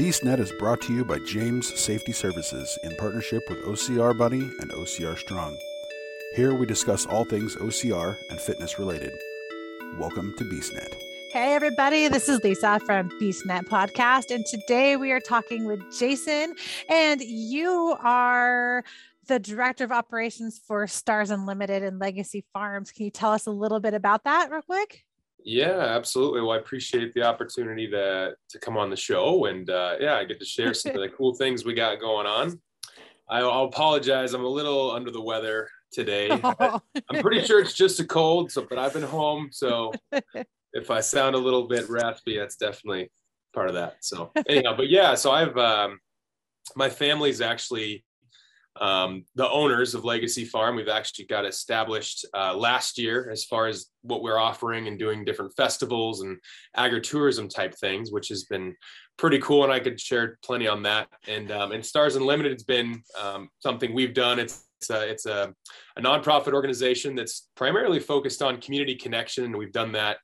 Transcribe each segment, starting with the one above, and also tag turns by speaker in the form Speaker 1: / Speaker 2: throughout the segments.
Speaker 1: BeastNet is brought to you by James Safety Services in partnership with OCR Buddy and OCR Strong. Here we discuss all things OCR and fitness related. Welcome to BeastNet.
Speaker 2: Hey, everybody, this is Lisa from BeastNet Podcast, and today we are talking with Jason, and you are the Director of Operations for Stars Unlimited and Legacy Farms. Can you tell us a little bit about that, real quick?
Speaker 3: Yeah, absolutely. Well, I appreciate the opportunity to to come on the show, and uh, yeah, I get to share some of the cool things we got going on. I, will apologize; I'm a little under the weather today. Oh. I'm pretty sure it's just a cold, so but I've been home, so if I sound a little bit raspy, that's definitely part of that. So anyhow, but yeah, so I've um, my family's actually um, the owners of Legacy Farm. We've actually got established uh, last year as far as what we're offering and doing different festivals and agritourism type things, which has been pretty cool. And I could share plenty on that. And um, and Stars Unlimited has been um, something we've done. It's it's a, it's a, a nonprofit organization that's primarily focused on community connection, and we've done that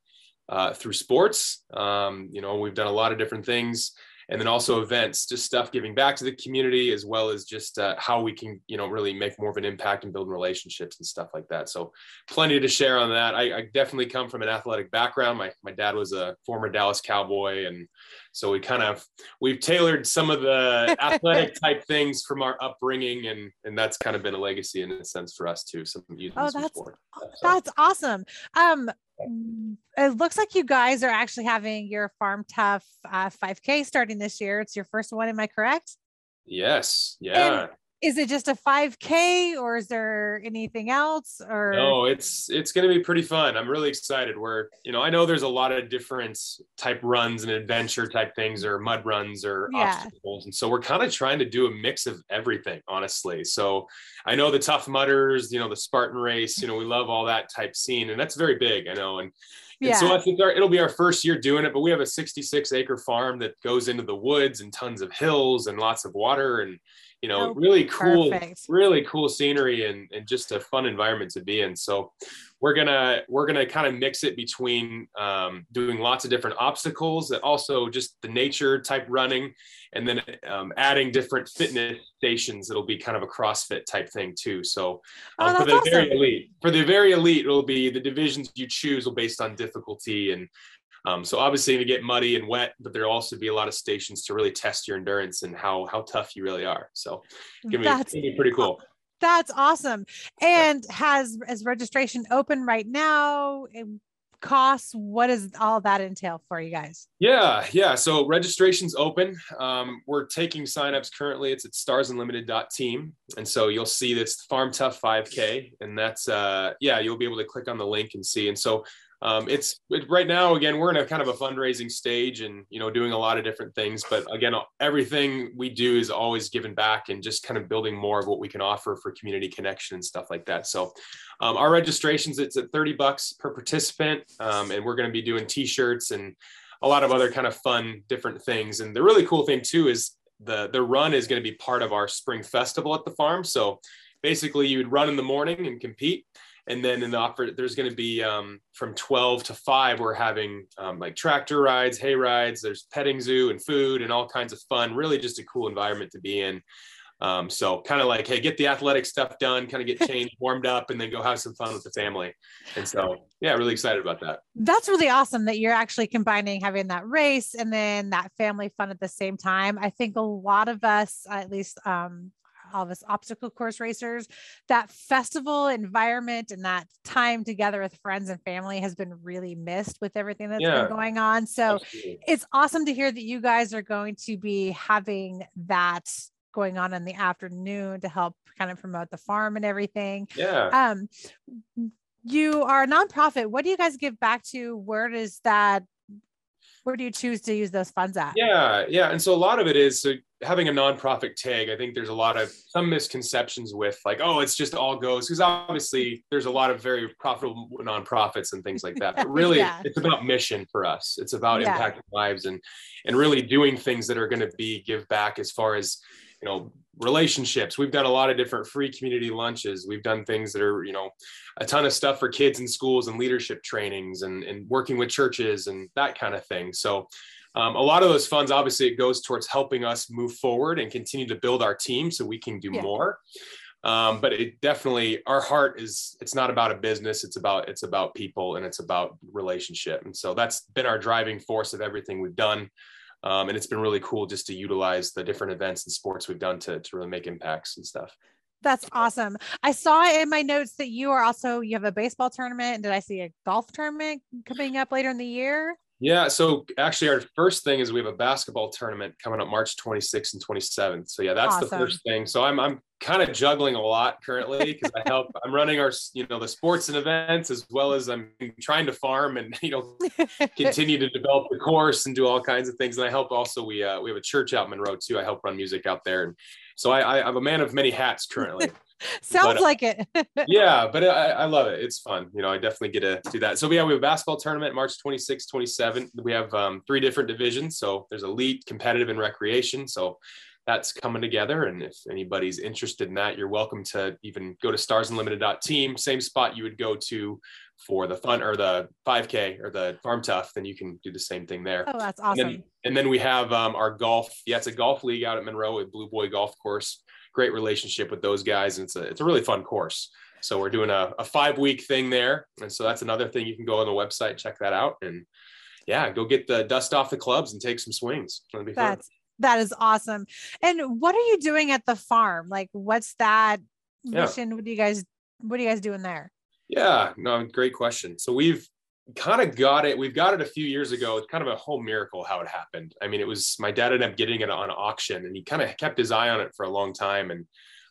Speaker 3: uh, through sports. Um, you know, we've done a lot of different things and then also events, just stuff giving back to the community as well as just uh, how we can, you know, really make more of an impact and build relationships and stuff like that. So plenty to share on that. I, I definitely come from an athletic background. My, my dad was a former Dallas Cowboy. And so we kind of, we've tailored some of the athletic type things from our upbringing. And, and that's kind of been a legacy in a sense for us too. Some
Speaker 2: oh, that's, sport. So. that's awesome. Um, it looks like you guys are actually having your Farm Tough uh, 5K starting this year. It's your first one. Am I correct?
Speaker 3: Yes. Yeah.
Speaker 2: And is it just a 5k or is there anything else or
Speaker 3: no it's it's going to be pretty fun i'm really excited we're you know i know there's a lot of different type runs and adventure type things or mud runs or yeah. obstacles and so we're kind of trying to do a mix of everything honestly so i know the tough mudders you know the spartan race you know we love all that type scene and that's very big i know and and yeah. so I think our, it'll be our first year doing it, but we have a 66 acre farm that goes into the woods and tons of hills and lots of water. And you know, oh, really cool, perfect. really cool scenery and, and just a fun environment to be in. So we're gonna we're gonna kind of mix it between um, doing lots of different obstacles and also just the nature type running, and then um, adding different fitness stations. It'll be kind of a CrossFit type thing too. So um, oh, for the awesome. very elite, for the very elite, it'll be the divisions you choose will based on difficulty and um, so obviously going to get muddy and wet, but there'll also be a lot of stations to really test your endurance and how how tough you really are. So it's gonna be pretty cool.
Speaker 2: That's awesome. And has is registration open right now? costs what does all that entail for you guys
Speaker 3: yeah yeah so registration's open um, we're taking signups currently it's at starsunlimited.team and so you'll see this farm tough 5k and that's uh yeah you'll be able to click on the link and see and so um, it's it, right now again we're in a kind of a fundraising stage and you know doing a lot of different things but again everything we do is always given back and just kind of building more of what we can offer for community connection and stuff like that. So um, our registrations it's at 30 bucks per participant um, and we're going to be doing t-shirts and a lot of other kind of fun different things. And the really cool thing too is the the run is going to be part of our spring festival at the farm. So basically you would run in the morning and compete and then in the offer there's going to be um, from 12 to 5 we're having um, like tractor rides hay rides there's petting zoo and food and all kinds of fun really just a cool environment to be in. Um, so kind of like hey get the athletic stuff done kind of get changed warmed up and then go have some fun with the family. And so yeah really excited about that.
Speaker 2: That's really awesome that you're actually combining having that race and then that family fun at the same time. I think a lot of us at least um, all of us obstacle course racers, that festival environment and that time together with friends and family has been really missed with everything that's yeah. been going on. So Absolutely. it's awesome to hear that you guys are going to be having that going on in the afternoon to help kind of promote the farm and everything.
Speaker 3: Yeah.
Speaker 2: Um, you are a nonprofit. What do you guys give back to? Where does that where do you choose to use those funds at?
Speaker 3: Yeah, yeah. And so a lot of it is so having a nonprofit tag. I think there's a lot of some misconceptions with like, oh, it's just all goes because obviously there's a lot of very profitable nonprofits and things like that. But really, yeah. it's about mission for us. It's about yeah. impacting lives and and really doing things that are going to be give back as far as you know relationships we've done a lot of different free community lunches we've done things that are you know a ton of stuff for kids in schools and leadership trainings and, and working with churches and that kind of thing so um, a lot of those funds, obviously, it goes towards helping us move forward and continue to build our team so we can do
Speaker 2: Yeah.
Speaker 3: more. Um, but it definitely, our heart is, it's not about a business. It's about, it's about people and it's about relationship. And so that's been our driving force of everything we've done. Um, and it's been really cool just to utilize the different events and sports we've done to, to really make impacts and stuff.
Speaker 2: That's awesome. I saw in my notes that you are also you have a baseball tournament. And did I see a golf tournament coming up later in the year?
Speaker 3: Yeah. So actually, our first thing is we have a basketball tournament coming up March 26th and 27th. So yeah, that's the first thing. So I'm I'm kind of juggling a lot currently because I help. I'm running our you know the sports and events as well as I'm trying to farm and you know continue to develop the course and do all kinds of things. And I help also. We uh, we have a church out in Monroe too. I help run music out there, and so I, I I'm a man of many hats currently.
Speaker 2: Sounds
Speaker 3: But, uh,
Speaker 2: like it.
Speaker 3: yeah, but I, I love it. It's fun. You know, I definitely get to do that. So yeah, we have a basketball tournament March 26, 27. We have um, three different divisions. So there's elite, competitive, and recreation. So that's coming together. And if anybody's interested in that, you're welcome to even go to starsunlimited.team, same spot you would go to for the fun or the 5K or the farm tough, then you can do the same thing there.
Speaker 2: Oh, that's
Speaker 3: And
Speaker 2: awesome.
Speaker 3: then, and then we have um, our golf. Yeah, it's a golf league out at Monroe with Blue Boy Golf Course. Great relationship with those guys, and it's a it's a really fun course. So we're doing a, a five week thing there, and so that's another thing you can go on the website check that out, and yeah, go get the dust off the clubs and take some swings. Be fun.
Speaker 2: That's that is awesome. And what are you doing at the farm? Like, what's that
Speaker 3: Yeah.
Speaker 2: mission? What do you guys What are you guys doing there?
Speaker 3: Yeah, no, great question. So we've kind of got it. We've got it a few years ago. It's kind of a whole miracle how it happened. I mean, it was my dad ended up getting it on auction, and he kind of kept his eye on it for a long time. And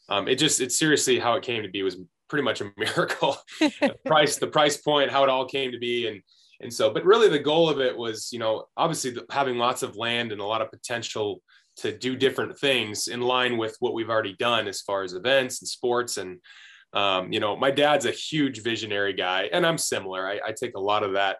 Speaker 3: um, it just, it's seriously how it came to be was pretty much a miracle. the price, the price point, how it all came to be, and and so, but really the goal of it was, you know, obviously the, having lots of land and a lot of potential to do different things in line with what we've already done as far as events and sports and um, you know, my dad's a huge visionary guy, and I'm similar. I, I take a lot of that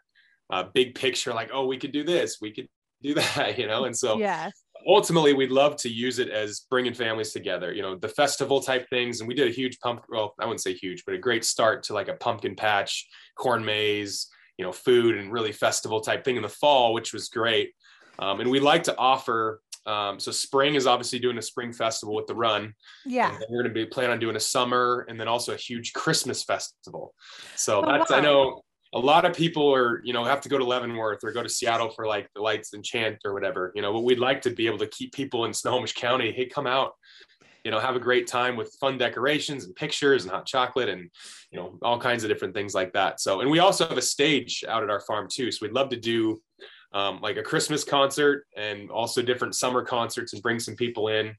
Speaker 3: uh, big picture, like, oh, we could do this, we could do that, you know. And so
Speaker 2: yeah.
Speaker 3: ultimately, we'd love to use it as bringing families together, you know, the festival type things. And we did a huge pump, well, I wouldn't say huge, but a great start to like a pumpkin patch, corn maze, you know, food and really festival type thing in the fall, which was great. Um, and we like to offer. Um, so spring is obviously doing a spring festival with the run.
Speaker 2: Yeah.
Speaker 3: And we're going to be planning on doing a summer and then also a huge Christmas festival. So
Speaker 2: Oh,
Speaker 3: that's, I know a lot of people are, you know, have to go to Leavenworth or go to Seattle for like the lights enchant or whatever, you know, but we'd like to be able to keep people in Snohomish County. Hey, come out, you know, have a great time with fun decorations and pictures and hot chocolate and, you know, all kinds of different things like that. So, and we also have a stage out at our farm too. So we'd love to do um, like a Christmas concert and also different summer concerts and bring some people in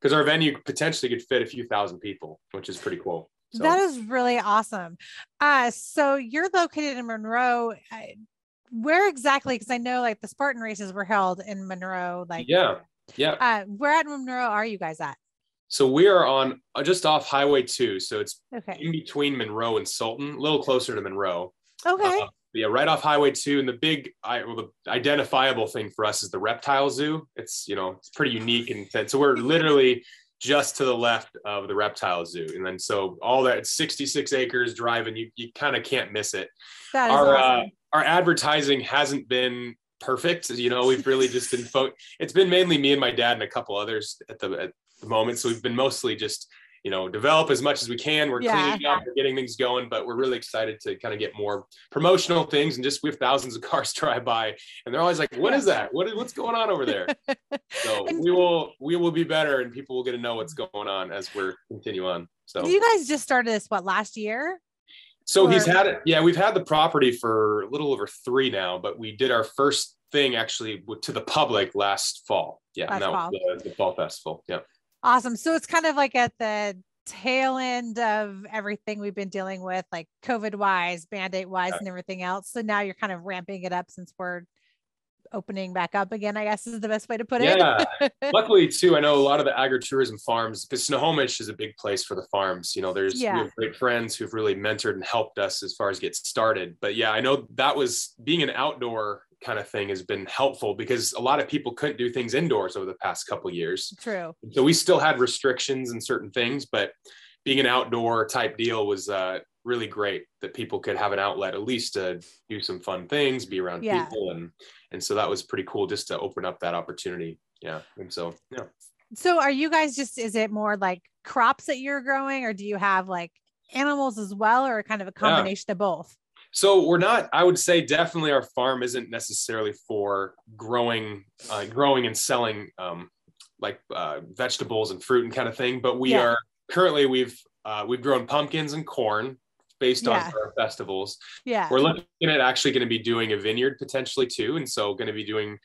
Speaker 3: because our venue potentially could fit a few thousand people, which is pretty cool. So,
Speaker 2: That is really awesome. Uh, so you're located in Monroe. Uh, where exactly? Because I know like the Spartan races were held in Monroe. Like,
Speaker 3: yeah, yeah.
Speaker 2: Uh, where at Monroe are you guys at?
Speaker 3: So we are on uh, just off Highway Two, so it's
Speaker 2: Okay.
Speaker 3: in between Monroe and Sultan, a little closer to Monroe.
Speaker 2: Okay.
Speaker 3: Uh, yeah, right off Highway Two, and the big, I, well, the identifiable thing for us is the reptile zoo. It's you know it's pretty unique and so we're literally just to the left of the reptile zoo, and then so all that 66 acres driving, you you kind of can't miss it.
Speaker 2: that is
Speaker 3: our uh, our advertising hasn't been perfect. You know, we've really just been fo- it's been mainly me and my dad and a couple others at the at the moment. So we've been mostly just you know develop as much as we can. We're
Speaker 2: Yeah.
Speaker 3: cleaning up, we're getting things going, but we're really excited to kind of get more promotional things and just we have thousands of cars drive by and they're always like, "What is that? What is what's going on over there?" So
Speaker 2: And-
Speaker 3: we will we will be better and people will get to know what's going on as we're continue on. So
Speaker 2: you guys just started this what last year?
Speaker 3: so he's had it. Yeah, we've had the property for a little over three now, but we did our first thing actually to the public last fall. Yeah,
Speaker 2: Last fall.
Speaker 3: the, the fall festival. Yeah.
Speaker 2: Awesome. So it's kind of like at the tail end of everything we've been dealing with, like COVID wise, band aid wise, and everything else. So now you're kind of ramping it up since we're opening back up again, I guess is the best way to put
Speaker 3: Yeah.
Speaker 2: it. Yeah.
Speaker 3: Luckily, too, I know a lot of the agritourism farms, because Snohomish is a big place for the farms. You know, there's
Speaker 2: Yeah.
Speaker 3: we have great friends who've really mentored and helped us as far as get started. But yeah, I know that was being an outdoor kind of thing has been helpful because a lot of people couldn't do things indoors over the past couple of years.
Speaker 2: True.
Speaker 3: so we still had restrictions and certain things but being an outdoor type deal was uh really great that people could have an outlet at least to do some fun things, be around
Speaker 2: Yeah.
Speaker 3: people, and and so that was pretty cool just to open up that opportunity. Yeah, and so yeah.
Speaker 2: So are you guys just is it more like crops that you're growing or do you have like animals as well or kind of a combination of both?
Speaker 3: So we're not. I would say definitely our farm isn't necessarily for growing, uh, growing and selling um, like uh, vegetables and fruit and kind of thing. But we
Speaker 2: Yeah.
Speaker 3: are currently we've uh, we've grown pumpkins and corn based
Speaker 2: Yeah.
Speaker 3: on our festivals.
Speaker 2: Yeah.
Speaker 3: We're looking at actually going to be doing a vineyard potentially too, and so going to be doing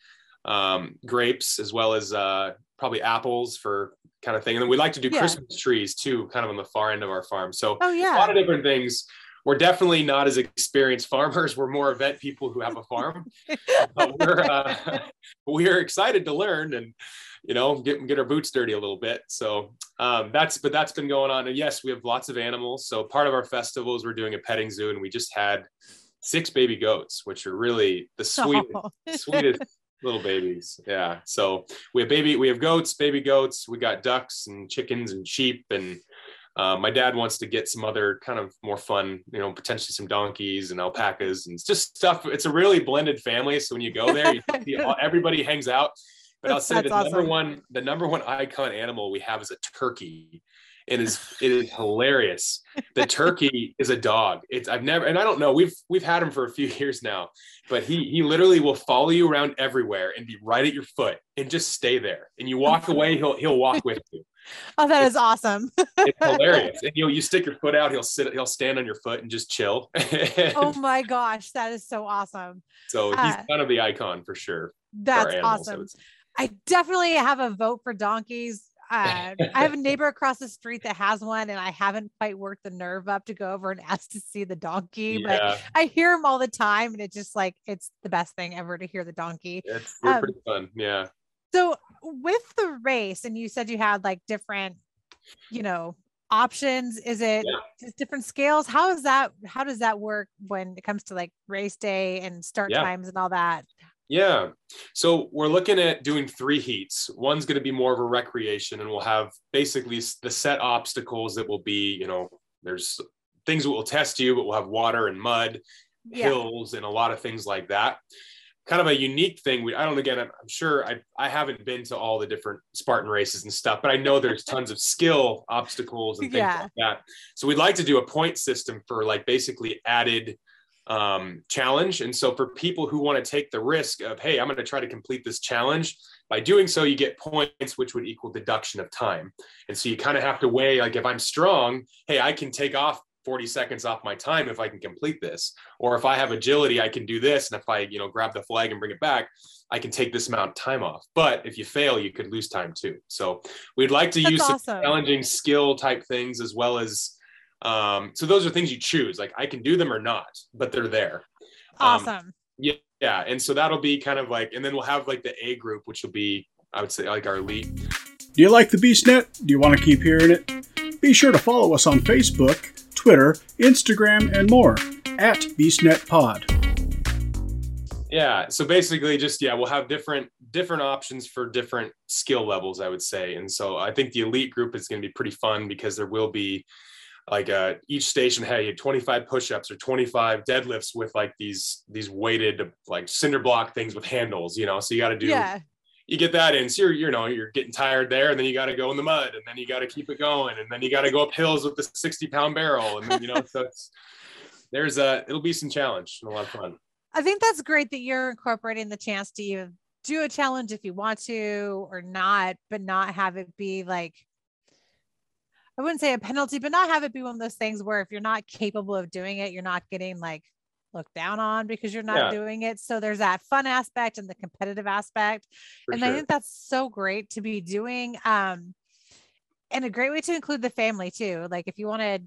Speaker 3: um, grapes as well as uh, probably apples for kind of thing. And then we like to do
Speaker 2: Yeah.
Speaker 3: Christmas trees too, kind of on the far end of our farm. So
Speaker 2: Oh
Speaker 3: a lot of different things. We're definitely not as experienced farmers. We're more event people who have a farm. but we're uh, we're excited to learn and you know get get our boots dirty a little bit. So um, that's but that's been going on. And yes, we have lots of animals. So part of our festivals, we're doing a petting zoo, and we just had six baby goats, which are really the sweetest
Speaker 2: Oh.
Speaker 3: sweetest little babies. Yeah. So we have baby, we have goats, baby goats. We got ducks and chickens and sheep. And uh, my dad wants to get some other kind of more fun, you know, potentially some donkeys and alpacas and it's just stuff. It's a really blended family. So when you go there, you see all, everybody hangs out. But I'll
Speaker 2: That's-
Speaker 3: say the
Speaker 2: that's
Speaker 3: number one, the number one icon animal we have is a turkey. It is it is hilarious. The turkey is a dog. It's I've never and I don't know. We've we've had him for a few years now, but he he literally will follow you around everywhere and be right at your foot and just stay there. And you walk away, he'll he'll walk with you.
Speaker 2: Oh, that is awesome.
Speaker 3: It's hilarious. And you know, you stick your foot out, he'll sit, he'll stand on your foot and just chill.
Speaker 2: oh my gosh, that is so awesome.
Speaker 3: so he's
Speaker 2: uh,
Speaker 3: kind of the icon for sure. for
Speaker 2: That's
Speaker 3: animals,
Speaker 2: awesome.
Speaker 3: say.
Speaker 2: I definitely have a vote for donkeys. Uh, I have a neighbor across the street that has one, and I haven't quite worked the nerve up to go over and ask to see the donkey. But I hear him all the time, and it's just like it's the best thing ever to hear the donkey.
Speaker 3: it's
Speaker 2: Um,
Speaker 3: pretty fun. Yeah.
Speaker 2: So with the race, and you said you had like different, you know, options. Is it
Speaker 3: Yeah.
Speaker 2: just different scales? How is that? How does that work when it comes to like race day and start
Speaker 3: Yeah.
Speaker 2: times and all that?
Speaker 3: Yeah. So we're looking at doing three heats. One's going to be more of a recreation, and we'll have basically the set obstacles that will be, you know, there's things that will test you, but we'll have water and mud,
Speaker 2: Yeah.
Speaker 3: hills, and a lot of things like that. Kind of a unique thing. We, I don't, again, I'm, I'm sure I, I haven't been to all the different Spartan races and stuff, but I know there's tons of skill obstacles and things
Speaker 2: Yeah.
Speaker 3: like that. So we'd like to do a point system for like basically added um, challenge. And so for people who want to take the risk of, hey, I'm going to try to complete this challenge, by doing so, you get points, which would equal deduction of time. And so you kind of have to weigh, like, if I'm strong, hey, I can take off 40 seconds off my time if I can complete this. Or if I have agility, I can do this. And if I, you know, grab the flag and bring it back, I can take this amount of time off. But if you fail, you could lose time too. So we'd like to
Speaker 2: That's
Speaker 3: use some challenging skill type things as well as um, so those are things you choose. Like I can do them or not, but they're there. Um,
Speaker 2: Awesome.
Speaker 3: yeah, and so that'll be kind of like, and then we'll have like the A group, which will be, I would say, like our elite.
Speaker 4: Do you like the BeastNet? Do you want to keep hearing it? Be sure to follow us on Facebook, Twitter, Instagram, and more at BeastNetPod.
Speaker 3: Yeah, so basically, just yeah, we'll have different different options for different skill levels, I would say, and so I think the elite group is going to be pretty fun because there will be like uh, each station hey 25 push-ups or 25 deadlifts with like these these weighted like cinder block things with handles you know so you got to do
Speaker 2: Yeah.
Speaker 3: You get that in. So you're, you know, you're getting tired there, and then you got to go in the mud, and then you got to keep it going, and then you got to go up hills with the 60 pound barrel, and then, you know, so there's a it'll be some challenge and a lot of fun.
Speaker 2: I think that's great that you're incorporating the chance to even do a challenge if you want to or not, but not have it be like I wouldn't say a penalty, but not have it be one of those things where if you're not capable of doing it, you're not getting like looked down on because you're not
Speaker 3: Yeah.
Speaker 2: doing it. So there's that fun aspect and the competitive aspect.
Speaker 3: For
Speaker 2: and
Speaker 3: sure.
Speaker 2: I think that's so great to be doing. Um, and a great way to include the family too. Like if you want to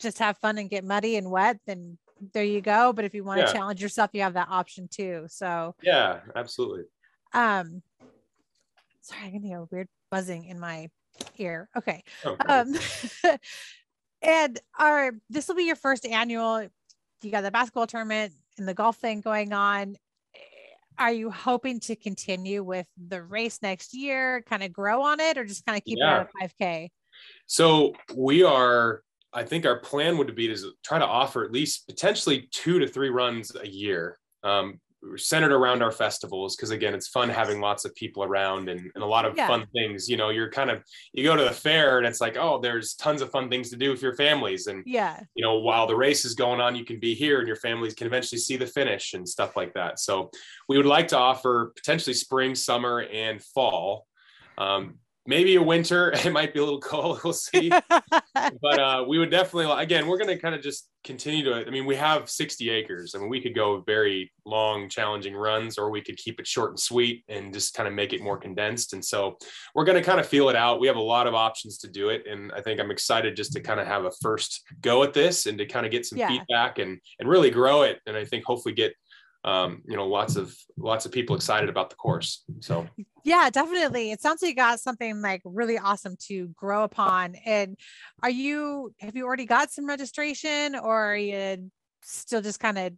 Speaker 2: just have fun and get muddy and wet, then there you go. But if you want to
Speaker 3: Yeah.
Speaker 2: challenge yourself, you have that option too. So,
Speaker 3: yeah, absolutely.
Speaker 2: um, sorry, I'm getting a weird buzzing in my ear. Okay.
Speaker 3: Okay.
Speaker 2: Um, and our this will be your first annual. You got the basketball tournament and the golf thing going on. Are you hoping to continue with the race next year, kind of grow on it, or just kind of keep
Speaker 3: Yeah.
Speaker 2: it at 5K?
Speaker 3: So we are I think our plan would be to try to offer at least potentially two to three runs a year. Um, centered around our festivals because again it's fun having lots of people around and, and a lot of yeah. fun things you know you're kind of you go to the fair and it's like oh there's tons of fun things to do with your families. And
Speaker 2: yeah.
Speaker 3: you know while the race is going on you can be here and your families can eventually see the finish and stuff like that. So we would like to offer potentially spring summer and fall um, maybe a winter it might be a little cold we'll see. But uh, we would definitely again we're going to kind of just continue to i mean we have 60 acres. I mean we could go very long challenging runs or we could keep it short and sweet and just kind of make it more condensed. And so we're going to kind of feel it out. We have a lot of options to do it. And i think i'm excited just to kind of have a first go at this and to kind of get some yeah. feedback and and really grow it. And i think hopefully get um, you know, lots of lots of people excited about the course. So
Speaker 2: yeah, definitely. It sounds like you got something like really awesome to grow upon. And are you have you already got some registration or are you still just kind of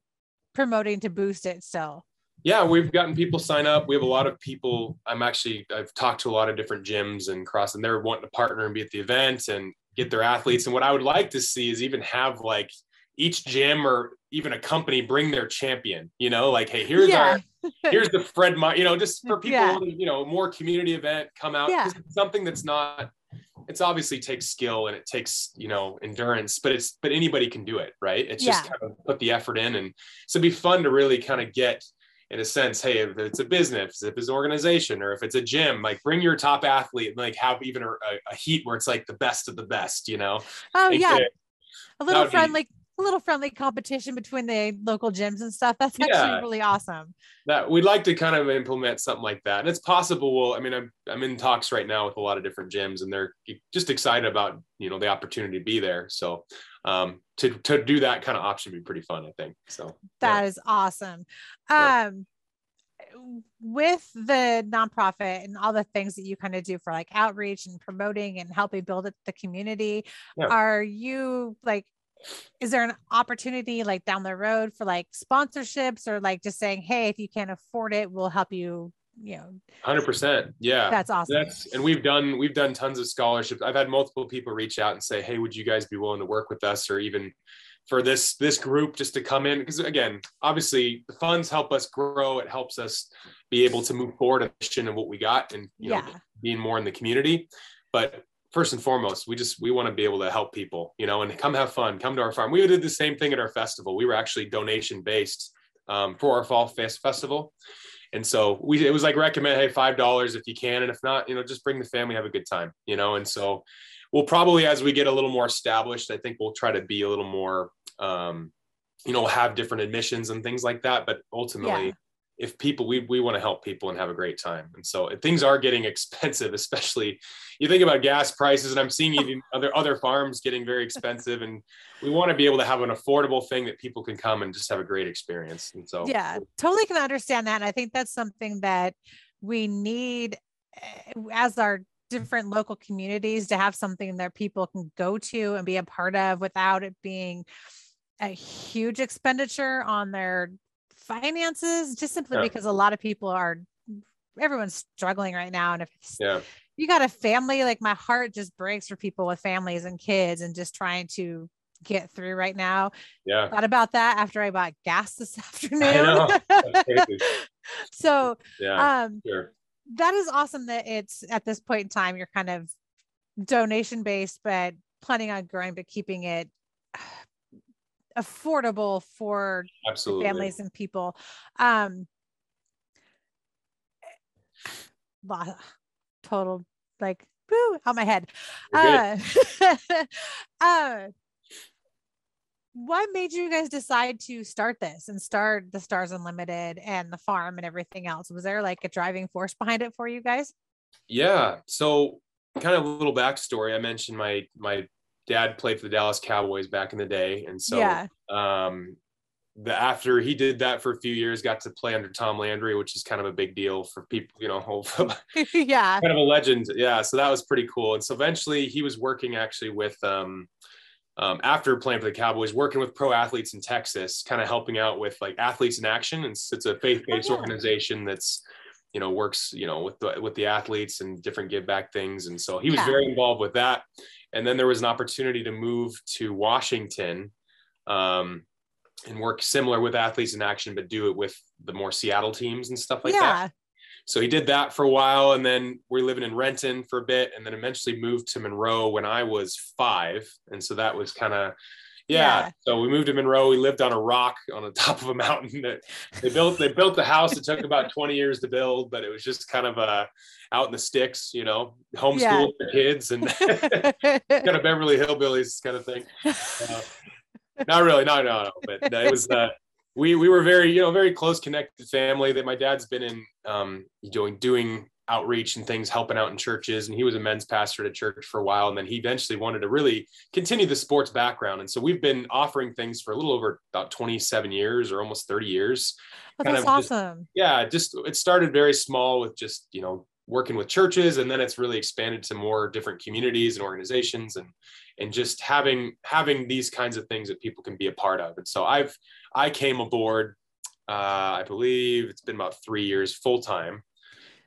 Speaker 2: promoting to boost it still?
Speaker 3: Yeah, we've gotten people sign up. We have a lot of people. I'm actually I've talked to a lot of different gyms and cross, and they're wanting to partner and be at the event and get their athletes. And what I would like to see is even have like each gym or even a company bring their champion you know like hey here's yeah. our here's the fred you know just for people yeah. you know more community event come out yeah. something that's not it's obviously takes skill and it takes you know endurance but it's but anybody can do it right it's just kind of put the effort in and so it'd be fun to really kind of get in a sense hey if it's a business if it's an organization or if it's a gym like bring your top athlete and like have even a, a heat where it's like the best of the best you know
Speaker 2: oh yeah eh, a little friendly a little friendly competition between the local gyms and stuff. That's actually really awesome.
Speaker 3: That we'd like to kind of implement something like that. And it's possible. Well, I mean, I'm, I'm in talks right now with a lot of different gyms and they're just excited about, you know, the opportunity to be there. So um, to, to do that kind of option would be pretty fun, I think. So
Speaker 2: that yeah. is awesome. Um, with the nonprofit and all the things that you kind of do for like outreach and promoting and helping build the community, yeah. are you like is there an opportunity like down the road for like sponsorships or like just saying hey if you can't afford it we'll help you you know?
Speaker 3: 100% yeah.
Speaker 2: That's awesome.
Speaker 3: That's and we've done we've done tons of scholarships. I've had multiple people reach out and say hey would you guys be willing to work with us or even for this this group just to come in? Because again obviously the funds help us grow. It helps us be able to move forward and what we got and you know yeah. being more in the community. But first and foremost, we just we want to be able to help people, you know, and come have fun, come to our farm. We did the same thing at our festival. We were actually donation based um, for our fall fest festival, and so we it was like recommend hey five dollars if you can, and if not, you know, just bring the family, have a good time, you know, and so we'll probably as we get a little more established, I think we'll try to be a little more. Um, you know, have different admissions and things like that. But ultimately, yeah if people we, we want to help people and have a great time. And so things are getting expensive especially you think about gas prices and i'm seeing even other other farms getting very expensive and we want to be able to have an affordable thing that people can come and just have a great experience. And so
Speaker 2: yeah totally can understand that and i think that's something that we need eh, as our different local communities to have something that people can go to and be a part of without it being a huge expenditure on their finances just simply yeah. because a lot of people are everyone's struggling right now and if
Speaker 3: yeah.
Speaker 2: you got a family like my heart just breaks for people with families and kids and just trying to get through right now
Speaker 3: yeah
Speaker 2: thought about that after i bought gas this afternoon so
Speaker 3: yeah um
Speaker 2: sure. that is awesome that it's at this point in time you're kind of donation based but planning on growing but keeping it affordable for
Speaker 3: Absolutely.
Speaker 2: families and people. Um, total like woo out my head. Uh, uh, what made you guys decide to start this and start the Stars Unlimited and the farm and everything else? Was there like a driving force behind it for you guys?
Speaker 3: Yeah. So kind of a little backstory. I mentioned my my dad played for the Dallas Cowboys back in the day, and so yeah. um, the after he did that for a few years, got to play under Tom Landry, which is kind of a big deal for people, you know, whole,
Speaker 2: yeah,
Speaker 3: kind of a legend, yeah. So that was pretty cool. And so eventually, he was working actually with. Um, um, after playing for the Cowboys, working with pro athletes in Texas, kind of helping out with like athletes in action. And it's a faith-based oh, yeah. organization that's you know works you know with the with the athletes and different give back things. And so he was
Speaker 2: Yeah.
Speaker 3: very involved with that. And then there was an opportunity to move to washington um, and work similar with athletes in action but do it with the more seattle teams and stuff like that. So he did that for a while and then we're living in renton for a bit and then eventually moved to monroe when i was five. And so that was kind of yeah.
Speaker 2: Yeah.
Speaker 3: so we moved to monroe. We lived on a rock on the top of a mountain. That they built they built the house. It took about 20 years to build but it was just kind of uh out in the sticks you know homeschool
Speaker 2: Yeah.
Speaker 3: the kids and kind of beverly hillbillies kind of thing. Uh, not really. No no no. But it was uh we we were very you know very close connected family. That my dad's been in um doing doing outreach and things helping out in churches. And he was a men's pastor at a church for a while. And then he eventually wanted to really continue the sports background. And so we've been offering things for a little over about 27 years or almost 30 years.
Speaker 2: Oh,
Speaker 3: kind
Speaker 2: that's
Speaker 3: of just-
Speaker 2: awesome.
Speaker 3: yeah just it started very small with just you know working with churches. And then it's really expanded to more different communities and organizations and and just having having these kinds of things that people can be a part of. And so i've i came aboard uh, i believe it's been about three years full time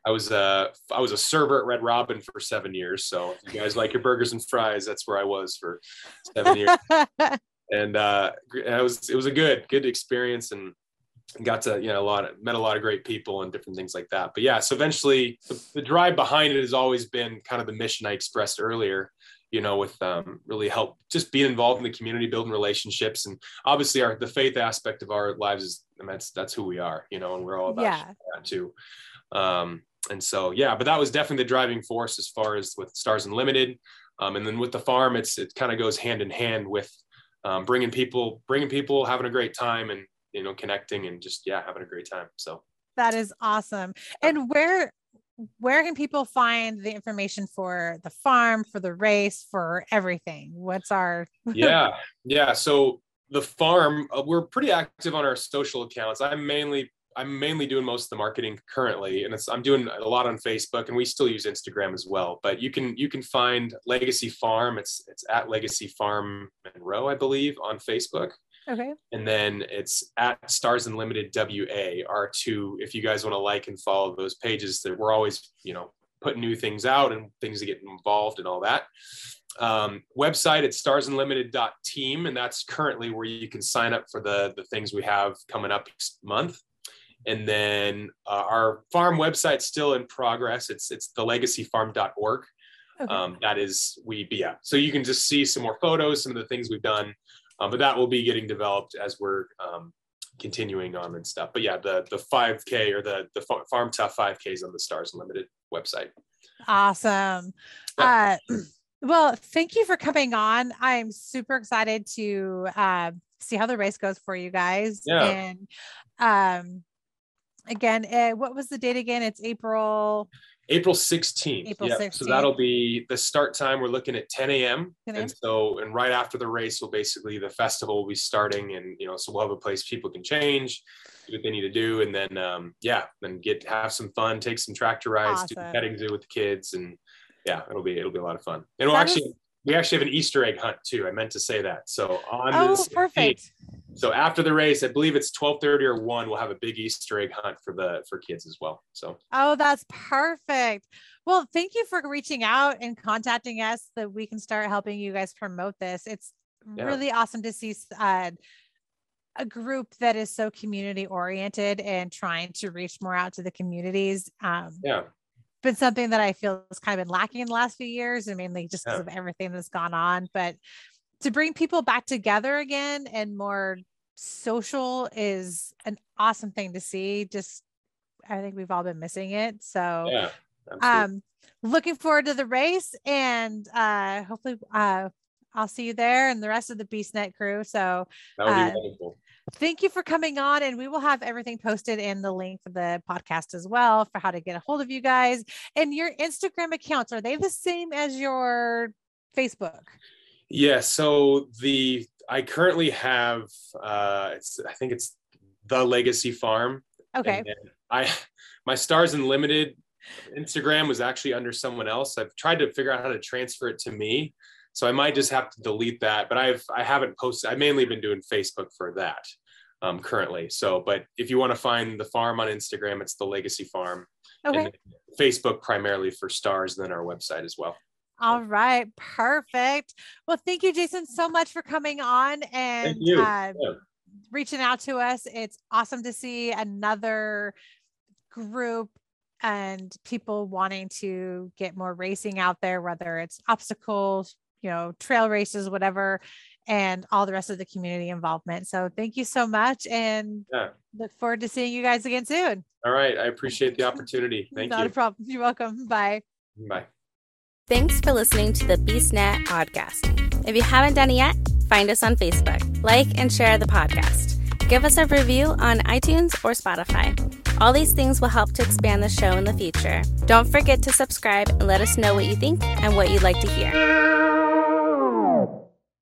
Speaker 3: i was a i was a server at red robin for seven years. So if you guys like your burgers and fries that's where i was for seven years. And uh it was it was a good good experience and got to you know a lot of met a lot of great people and different things like that. But yeah so eventually the, the drive behind it has always been kind of the mission i expressed earlier you know with um, really help just being involved in the community building relationships. And obviously our the faith aspect of our lives is I mean, that's that's who we are you know and we're all about
Speaker 2: Yeah.
Speaker 3: that too. Um and so yeah but that was definitely the driving force as far as with stars unlimited um, and then with the farm it's it kind of goes hand in hand with um, bringing people bringing people having a great time and you know connecting and just yeah having a great time so
Speaker 2: That is awesome. And where where can people find the information for the farm, for the race, for everything? What's our
Speaker 3: yeah yeah so the farm uh, we're pretty active on our social accounts i'm mainly i'm mainly doing most of the marketing currently and it's i'm doing a lot on facebook and we still use instagram as well but you can you can find legacy farm it's it's at legacy farm monroe i believe on facebook.
Speaker 2: Okay?
Speaker 3: and then it's at stars unlimited wa are two if you guys want to like and follow those pages that we're always you know putting new things out and things to get involved and all that. Um, website it's starsunlimited.team and that's currently where you can sign up for the the things we have coming up next month and then uh, our farm website's still in progress it's it's thelegacyfarm.org
Speaker 2: Okay.
Speaker 3: um, that is we yeah so you can just see some more photos some of the things we've done um, but that will be getting developed as we're um, continuing on and stuff but yeah the the 5k or the the farm tough 5k is on the stars unlimited website
Speaker 2: Awesome. Uh, well, thank you for coming on. I'm super excited to uh, see how the race goes for you guys.
Speaker 3: Yeah.
Speaker 2: And um, again, uh, what was the date again? It's April.
Speaker 3: April 16th.
Speaker 2: April
Speaker 3: yeah.
Speaker 2: 16th.
Speaker 3: So that'll be the start time. We're looking at 10 a.m. And so, and right after the race will basically the festival will be starting, and you know, so we'll have a place people can change, do what they need to do, and then um, yeah, then get have some fun, take some tractor rides, do the petting zoo with the kids, and yeah, it'll be it'll be a lot of fun. And we'll
Speaker 2: That
Speaker 3: actually
Speaker 2: is-
Speaker 3: we actually have an Easter egg hunt too. I meant to say that. So on
Speaker 2: Oh,
Speaker 3: this
Speaker 2: perfect.
Speaker 3: so after the race, I believe it's 12:30 or 1, we'll have a big Easter egg hunt for the for kids as well. So
Speaker 2: Oh, that's perfect. Well, thank you for reaching out and contacting us that we can start helping you guys promote this. It's
Speaker 3: Yeah.
Speaker 2: really awesome to see uh, a group that is so community oriented and trying to reach more out to the communities. Um,
Speaker 3: yeah.
Speaker 2: Been something that I feel has kind of been lacking in the last few years, and mainly just because
Speaker 3: Yeah.
Speaker 2: of everything that's gone on. But to bring people back together again and more social is an awesome thing to see. Just I think we've all been missing it. So
Speaker 3: Yeah.
Speaker 2: Um looking forward to the race and uh hopefully uh I'll see you there and the rest of the BeastNet crew. So
Speaker 3: that would be
Speaker 2: uh,
Speaker 3: wonderful.
Speaker 2: Thank you for coming on and we will have everything posted in the link for the podcast as well for how to get a hold of you guys and your instagram accounts are they the same as your facebook
Speaker 3: Yeah. So the I currently have uh it's I think it's the Legacy Farm.
Speaker 2: okay
Speaker 3: I my Stars Unlimited Instagram was actually under someone else. I've tried to figure out how to transfer it to me. So I might just have to delete that. But I've I haven't posted. I've mainly been doing Facebook for that um, currently. So, but if you want to find the farm on Instagram, it's the Legacy Farm.
Speaker 2: Okay.
Speaker 3: Facebook primarily for stars, and then our website as well.
Speaker 2: All right, perfect. Well, thank you, Jason, so much for coming on and uh, yeah. reaching out to us. It's awesome to see another group and people wanting to get more racing out there, whether it's obstacles, you know, trail races, whatever, and all the rest of the community involvement. So thank you so much and yeah. look forward to seeing you guys again soon.
Speaker 3: All right. I appreciate the opportunity. Thank
Speaker 2: Not
Speaker 3: you.
Speaker 2: Not a problem. You're welcome. Bye.
Speaker 3: Bye.
Speaker 5: Thanks for listening to the BeastNet podcast. If you haven't done it yet, find us on Facebook, like and share the podcast. Give us a review on iTunes or Spotify. All these things will help to expand the show in the future. Don't forget to subscribe and let us know what you think and what you'd like to hear.